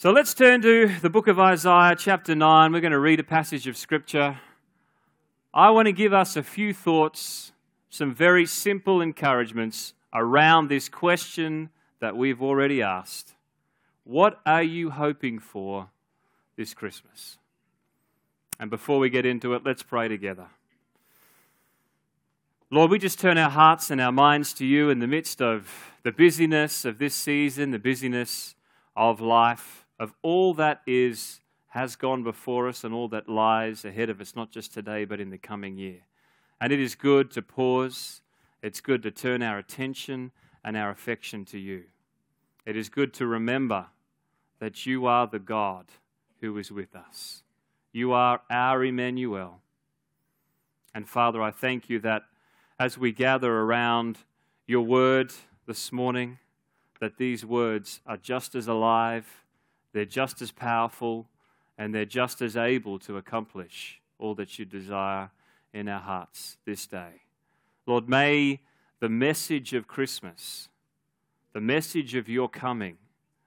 So let's turn to the book of Isaiah, chapter 9. We're going to read a passage of scripture. I want to give us a few thoughts, some very simple encouragements around this question that we've already asked. What are you hoping for this Christmas? And before we get into it, let's pray together. Lord, we just turn our hearts and our minds to you in the midst of the busyness of this season, the busyness of life of all that is, has gone before us, and all that lies ahead of us, not just today, but in the coming year. And it is good to pause, it's good to turn our attention and our affection to you. It is good to remember that you are the God who is with us. You are our Emmanuel. And Father, I thank you that as we gather around your word this morning, that these words are just as alive they're just as powerful and they're just as able to accomplish all that you desire in our hearts this day. Lord, may the message of Christmas, the message of your coming,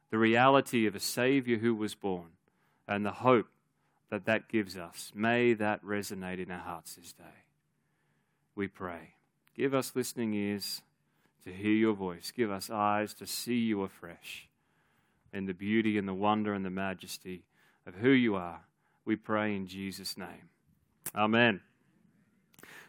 the reality of a Savior who was born, and the hope that that gives us, may that resonate in our hearts this day. We pray. Give us listening ears to hear your voice, give us eyes to see you afresh in the beauty and the wonder and the majesty of who you are. We pray in Jesus' name. Amen.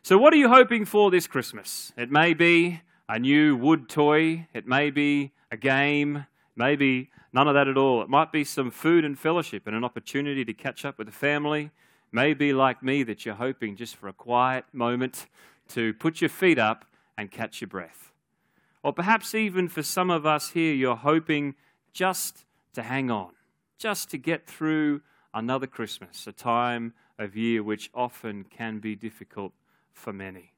So, what are you hoping for this Christmas? It may be a new wood toy, it may be a game, maybe none of that at all. It might be some food and fellowship and an opportunity to catch up with the family. Maybe like me that you're hoping just for a quiet moment to put your feet up and catch your breath. Or perhaps even for some of us here, you're hoping just to hang on, just to get through another Christmas, a time of year which often can be difficult for many.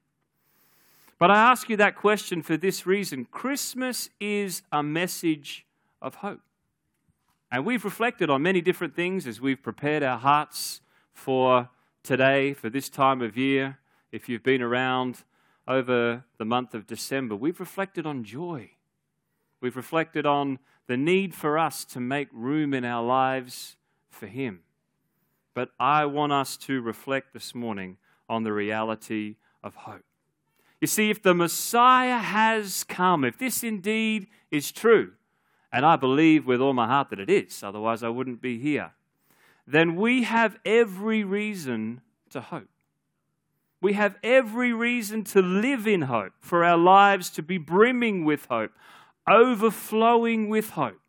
But I ask you that question for this reason Christmas is a message of hope. And we've reflected on many different things as we've prepared our hearts for today, for this time of year. If you've been around over the month of December, we've reflected on joy. We've reflected on the need for us to make room in our lives for Him. But I want us to reflect this morning on the reality of hope. You see, if the Messiah has come, if this indeed is true, and I believe with all my heart that it is, otherwise I wouldn't be here, then we have every reason to hope. We have every reason to live in hope, for our lives to be brimming with hope overflowing with hope.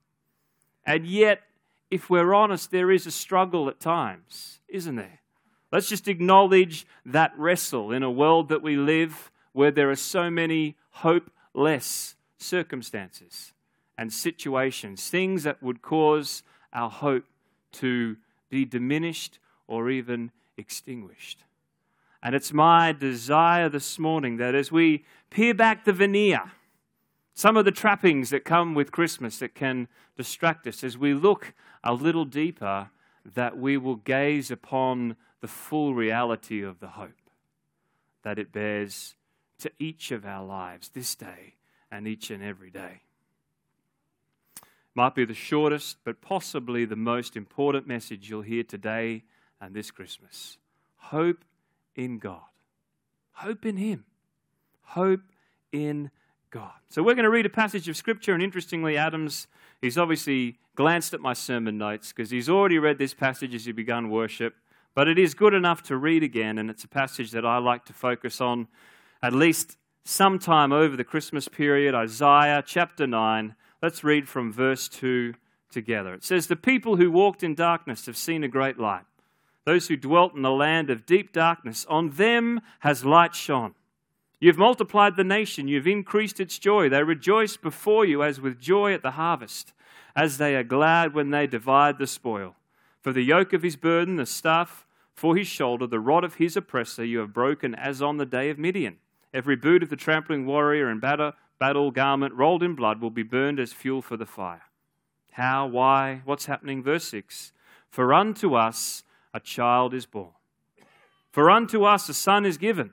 And yet, if we're honest, there is a struggle at times, isn't there? Let's just acknowledge that wrestle in a world that we live where there are so many hopeless circumstances and situations, things that would cause our hope to be diminished or even extinguished. And it's my desire this morning that as we peer back the veneer, some of the trappings that come with Christmas that can distract us as we look a little deeper, that we will gaze upon the full reality of the hope that it bears to each of our lives this day and each and every day. Might be the shortest, but possibly the most important message you'll hear today and this Christmas. Hope in God. Hope in Him. Hope in God. So we're going to read a passage of Scripture, and interestingly, Adams, he's obviously glanced at my sermon notes because he's already read this passage as he begun worship, but it is good enough to read again, and it's a passage that I like to focus on at least sometime over the Christmas period, Isaiah chapter 9. Let's read from verse 2 together. It says, The people who walked in darkness have seen a great light. Those who dwelt in the land of deep darkness, on them has light shone. You've multiplied the nation, you've increased its joy. They rejoice before you as with joy at the harvest, as they are glad when they divide the spoil. For the yoke of his burden, the staff for his shoulder, the rod of his oppressor, you have broken as on the day of Midian. Every boot of the trampling warrior and battle, battle garment rolled in blood will be burned as fuel for the fire. How? Why? What's happening? Verse 6 For unto us a child is born, for unto us a son is given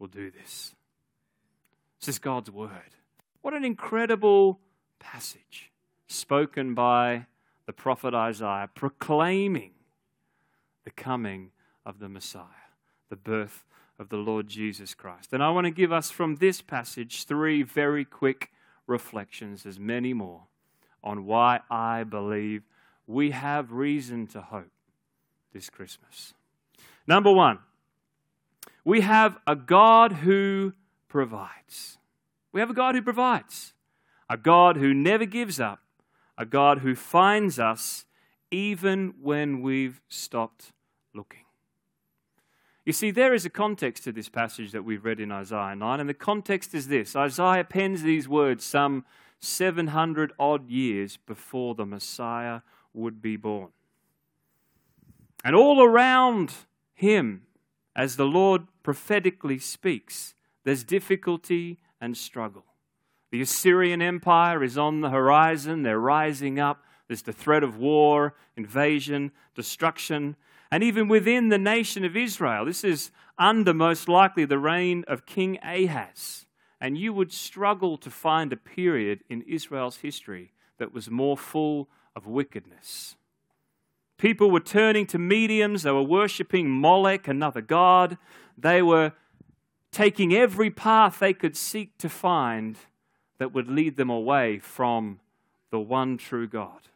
will do this. This is God's word. What an incredible passage spoken by the prophet Isaiah, proclaiming the coming of the Messiah, the birth of the Lord Jesus Christ. And I want to give us from this passage three very quick reflections, as many more, on why I believe we have reason to hope this Christmas. Number one, we have a God who provides. We have a God who provides, a God who never gives up, a God who finds us even when we've stopped looking. You see, there is a context to this passage that we've read in Isaiah 9, and the context is this Isaiah pens these words some 700 odd years before the Messiah would be born. And all around him, as the Lord prophetically speaks, there's difficulty and struggle. The Assyrian Empire is on the horizon, they're rising up. There's the threat of war, invasion, destruction. And even within the nation of Israel, this is under most likely the reign of King Ahaz. And you would struggle to find a period in Israel's history that was more full of wickedness. People were turning to mediums, they were worshipping Molech, another god. They were taking every path they could seek to find that would lead them away from the one true God.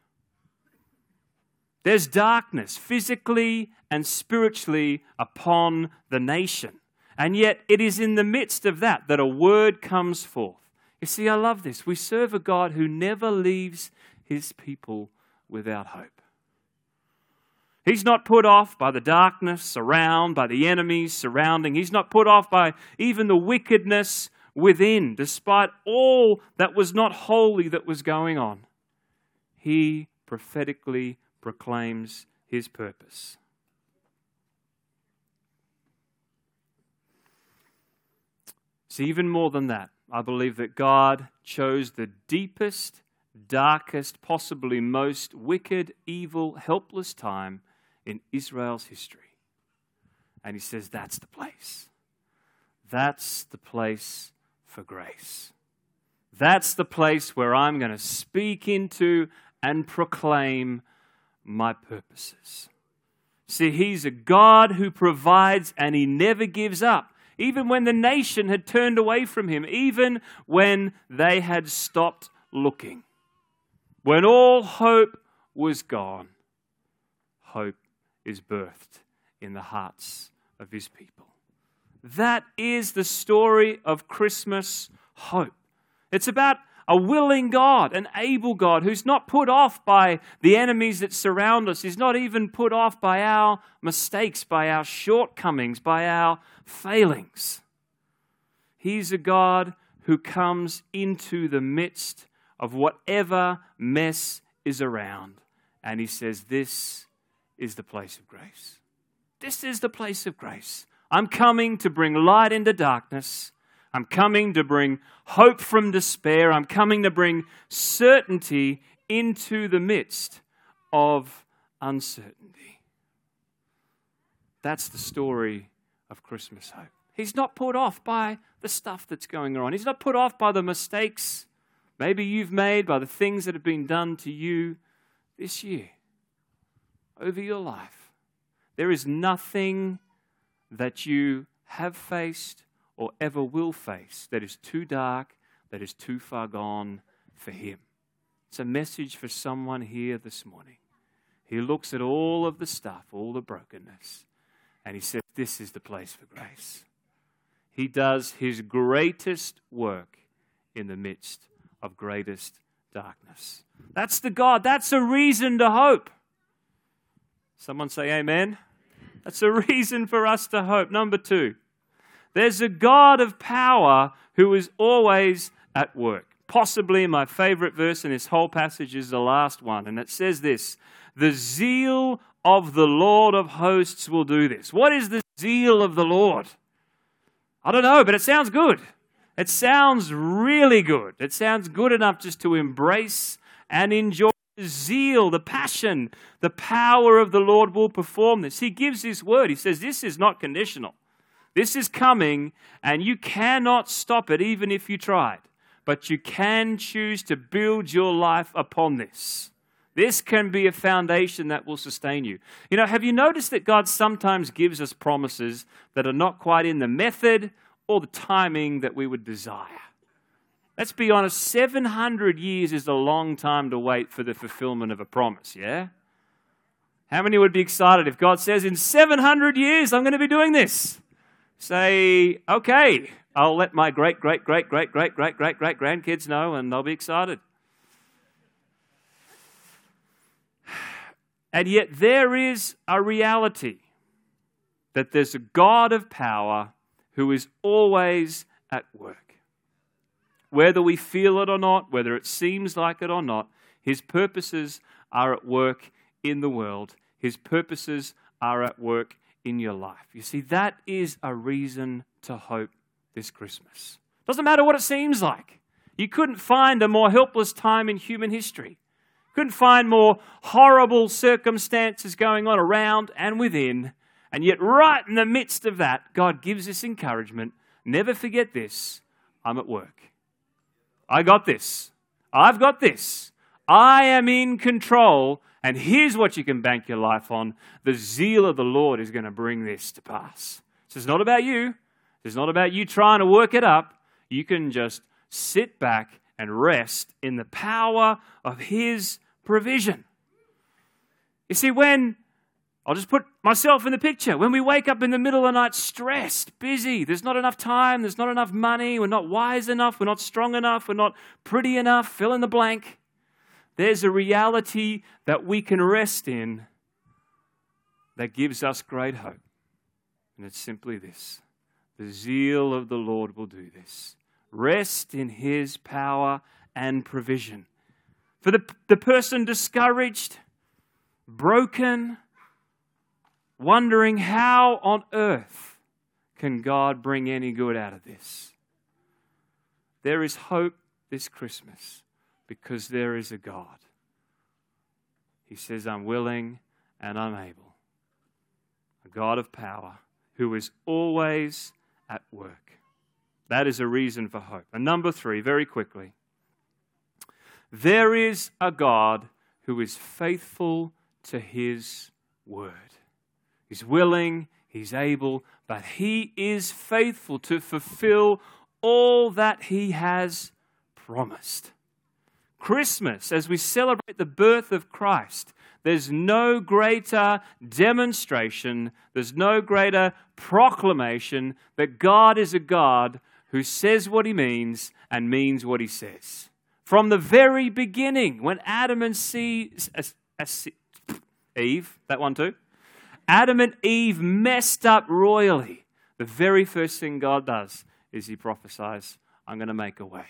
There's darkness physically and spiritually upon the nation. And yet, it is in the midst of that that a word comes forth. You see, I love this. We serve a God who never leaves his people without hope. He's not put off by the darkness around, by the enemies surrounding. He's not put off by even the wickedness within, despite all that was not holy that was going on. He prophetically proclaims his purpose. It's even more than that. I believe that God chose the deepest, darkest, possibly most wicked, evil, helpless time in Israel's history. And he says, That's the place. That's the place for grace. That's the place where I'm going to speak into and proclaim my purposes. See, He's a God who provides and He never gives up. Even when the nation had turned away from Him, even when they had stopped looking. When all hope was gone, hope is birthed in the hearts of His people. That is the story of Christmas hope. It's about a willing God, an able God who's not put off by the enemies that surround us. He's not even put off by our mistakes, by our shortcomings, by our failings. He's a God who comes into the midst of whatever mess is around. And he says, This is the place of grace. This is the place of grace. I'm coming to bring light into darkness. I'm coming to bring hope from despair. I'm coming to bring certainty into the midst of uncertainty. That's the story of Christmas hope. He's not put off by the stuff that's going on, he's not put off by the mistakes maybe you've made, by the things that have been done to you this year over your life. There is nothing that you have faced or ever will face that is too dark, that is too far gone for Him. It's a message for someone here this morning. He looks at all of the stuff, all the brokenness, and He says, This is the place for grace. He does His greatest work in the midst of greatest darkness. That's the God. That's a reason to hope. Someone say amen. That's a reason for us to hope. Number two, there's a God of power who is always at work. possibly my favorite verse in this whole passage is the last one, and it says this The zeal of the Lord of hosts will do this. What is the zeal of the Lord? I don't know, but it sounds good. It sounds really good. It sounds good enough just to embrace and enjoy zeal, the passion, the power of the Lord will perform this. He gives His word. He says, This is not conditional. This is coming, and you cannot stop it even if you tried. But you can choose to build your life upon this. This can be a foundation that will sustain you. You know, have you noticed that God sometimes gives us promises that are not quite in the method or the timing that we would desire? Let's be honest, 700 years is a long time to wait for the fulfillment of a promise, yeah? How many would be excited if God says, In 700 years, I'm going to be doing this? Say, okay, I'll let my great, great, great, great, great, great, great, great grandkids know, and they'll be excited. And yet, there is a reality that there's a God of power who is always at work. Whether we feel it or not, whether it seems like it or not, his purposes are at work in the world. His purposes are at work in your life. You see, that is a reason to hope this Christmas. Doesn't matter what it seems like. You couldn't find a more helpless time in human history. Couldn't find more horrible circumstances going on around and within. And yet, right in the midst of that, God gives us encouragement. Never forget this I'm at work. I got this. I've got this. I am in control. And here's what you can bank your life on the zeal of the Lord is going to bring this to pass. So it's not about you. It's not about you trying to work it up. You can just sit back and rest in the power of His provision. You see, when I'll just put myself in the picture. When we wake up in the middle of the night stressed, busy, there's not enough time, there's not enough money, we're not wise enough, we're not strong enough, we're not pretty enough, fill in the blank. There's a reality that we can rest in that gives us great hope. And it's simply this the zeal of the Lord will do this. Rest in his power and provision. For the, the person discouraged, broken, wondering how on earth can God bring any good out of this? There is hope this Christmas because there is a God. He says, I'm willing and I'm able. A God of power who is always at work. That is a reason for hope. And number three, very quickly. There is a God who is faithful to his word. He's willing, he's able, but he is faithful to fulfill all that he has promised. Christmas, as we celebrate the birth of Christ, there's no greater demonstration, there's no greater proclamation that God is a God who says what he means and means what he says. From the very beginning, when Adam and Eve, that one too, Adam and Eve messed up royally. The very first thing God does is He prophesies, I'm going to make a way.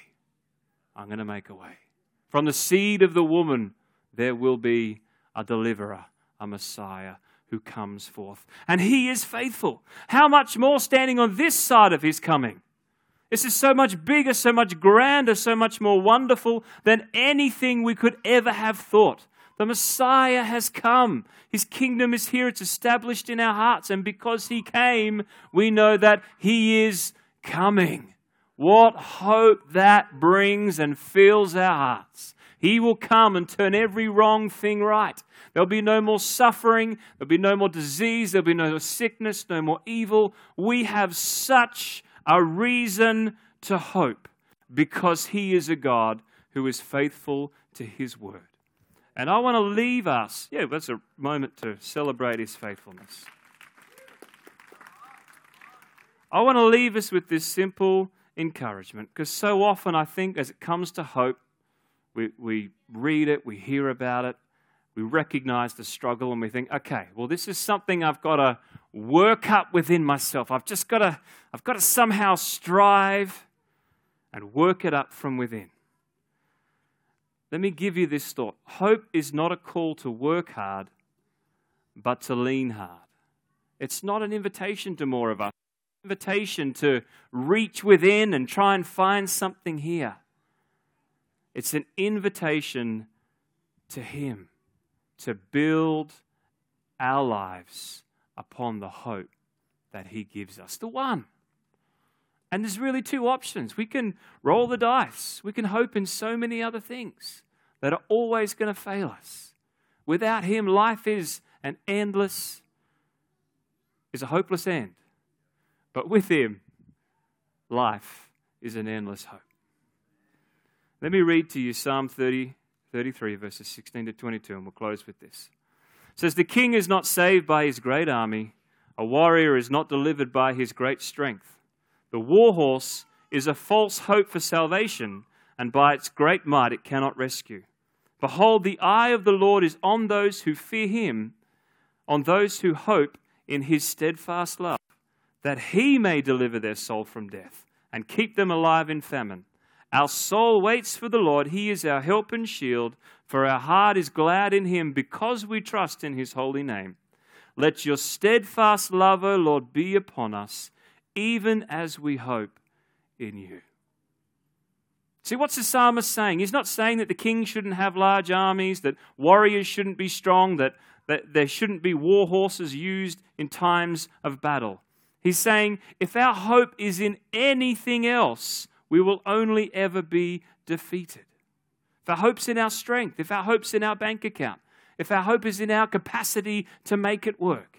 I'm going to make a way. From the seed of the woman, there will be a deliverer, a Messiah who comes forth. And He is faithful. How much more standing on this side of His coming? This is so much bigger, so much grander, so much more wonderful than anything we could ever have thought. The Messiah has come. His kingdom is here. It's established in our hearts. And because He came, we know that He is coming. What hope that brings and fills our hearts. He will come and turn every wrong thing right. There'll be no more suffering. There'll be no more disease. There'll be no more sickness, no more evil. We have such a reason to hope because He is a God who is faithful to His word. And I want to leave us, yeah, that's a moment to celebrate His faithfulness. I want to leave us with this simple encouragement because so often I think as it comes to hope, we, we read it, we hear about it, we recognize the struggle, and we think, okay, well, this is something I've got to work up within myself. I've just got to, I've got to somehow strive and work it up from within. Let me give you this thought. Hope is not a call to work hard, but to lean hard. It's not an invitation to more of us, it's an invitation to reach within and try and find something here. It's an invitation to Him to build our lives upon the hope that He gives us. The one. And there's really two options. We can roll the dice, we can hope in so many other things that are always going to fail us. Without Him, life is an endless, is a hopeless end. But with Him, life is an endless hope. Let me read to you Psalm 30, 33, verses 16 to 22, and we'll close with this. It says, The king is not saved by his great army, a warrior is not delivered by his great strength. The war horse is a false hope for salvation, and by its great might it cannot rescue. Behold, the eye of the Lord is on those who fear him, on those who hope in his steadfast love, that he may deliver their soul from death and keep them alive in famine. Our soul waits for the Lord. He is our help and shield, for our heart is glad in him because we trust in his holy name. Let your steadfast love, O Lord, be upon us even as we hope in you. See, what's the psalmist saying? He's not saying that the king shouldn't have large armies, that warriors shouldn't be strong, that, that there shouldn't be war horses used in times of battle. He's saying if our hope is in anything else, we will only ever be defeated. If our hope's in our strength, if our hope's in our bank account, if our hope is in our capacity to make it work,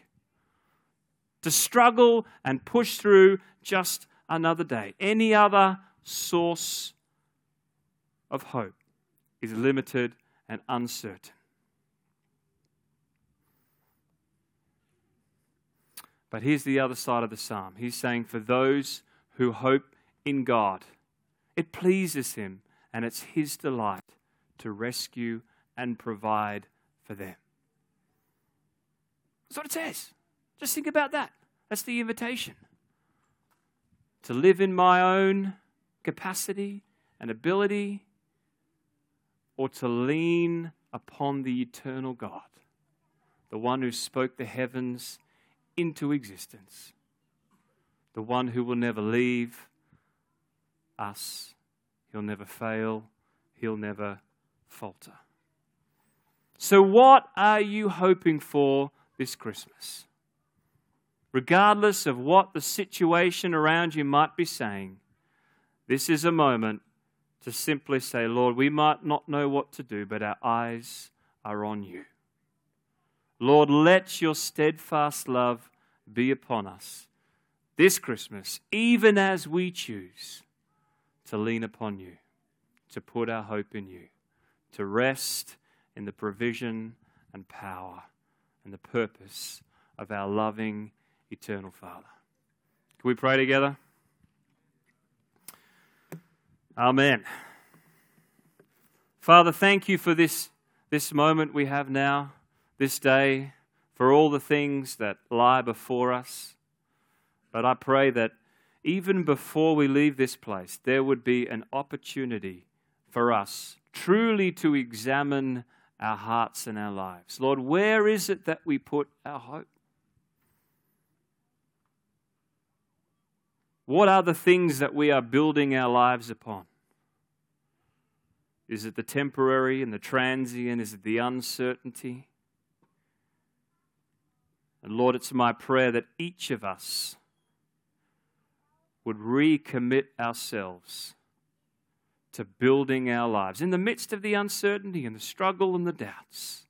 to struggle and push through just another day. Any other source of hope is limited and uncertain. But here's the other side of the psalm. He's saying, For those who hope in God, it pleases Him and it's His delight to rescue and provide for them. That's what it says. Just think about that. That's the invitation. To live in my own capacity and ability, or to lean upon the eternal God, the one who spoke the heavens into existence, the one who will never leave us, he'll never fail, he'll never falter. So, what are you hoping for this Christmas? regardless of what the situation around you might be saying, this is a moment to simply say, Lord, we might not know what to do, but our eyes are on you. Lord, let your steadfast love be upon us this Christmas, even as we choose to lean upon you, to put our hope in you, to rest in the provision and power and the purpose of our loving eternal Father. Can we pray together? Amen. Father, thank you for this, this moment we have now, this day, for all the things that lie before us. But I pray that even before we leave this place, there would be an opportunity for us truly to examine our hearts and our lives. Lord, where is it that we put our hope? What are the things that we are building our lives upon? Is it the temporary and the transient? Is it the uncertainty? And Lord, it's my prayer that each of us would recommit ourselves to building our lives in the midst of the uncertainty and the struggle and the doubts.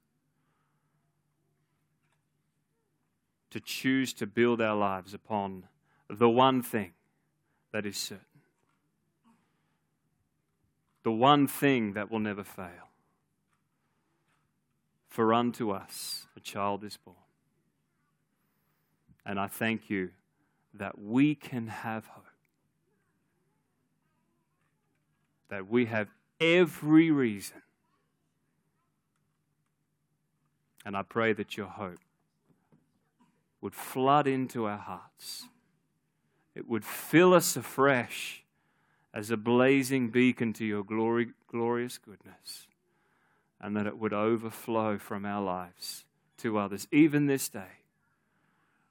To choose to build our lives upon the one thing that is certain. The one thing that will never fail. For unto us a child is born. And I thank you that we can have hope. That we have every reason. And I pray that your hope would flood into our hearts it would fill us afresh as a blazing beacon to your glory, glorious goodness. and that it would overflow from our lives to others, even this day.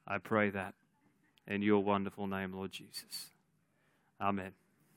I pray that in your wonderful name, Lord Jesus. Amen.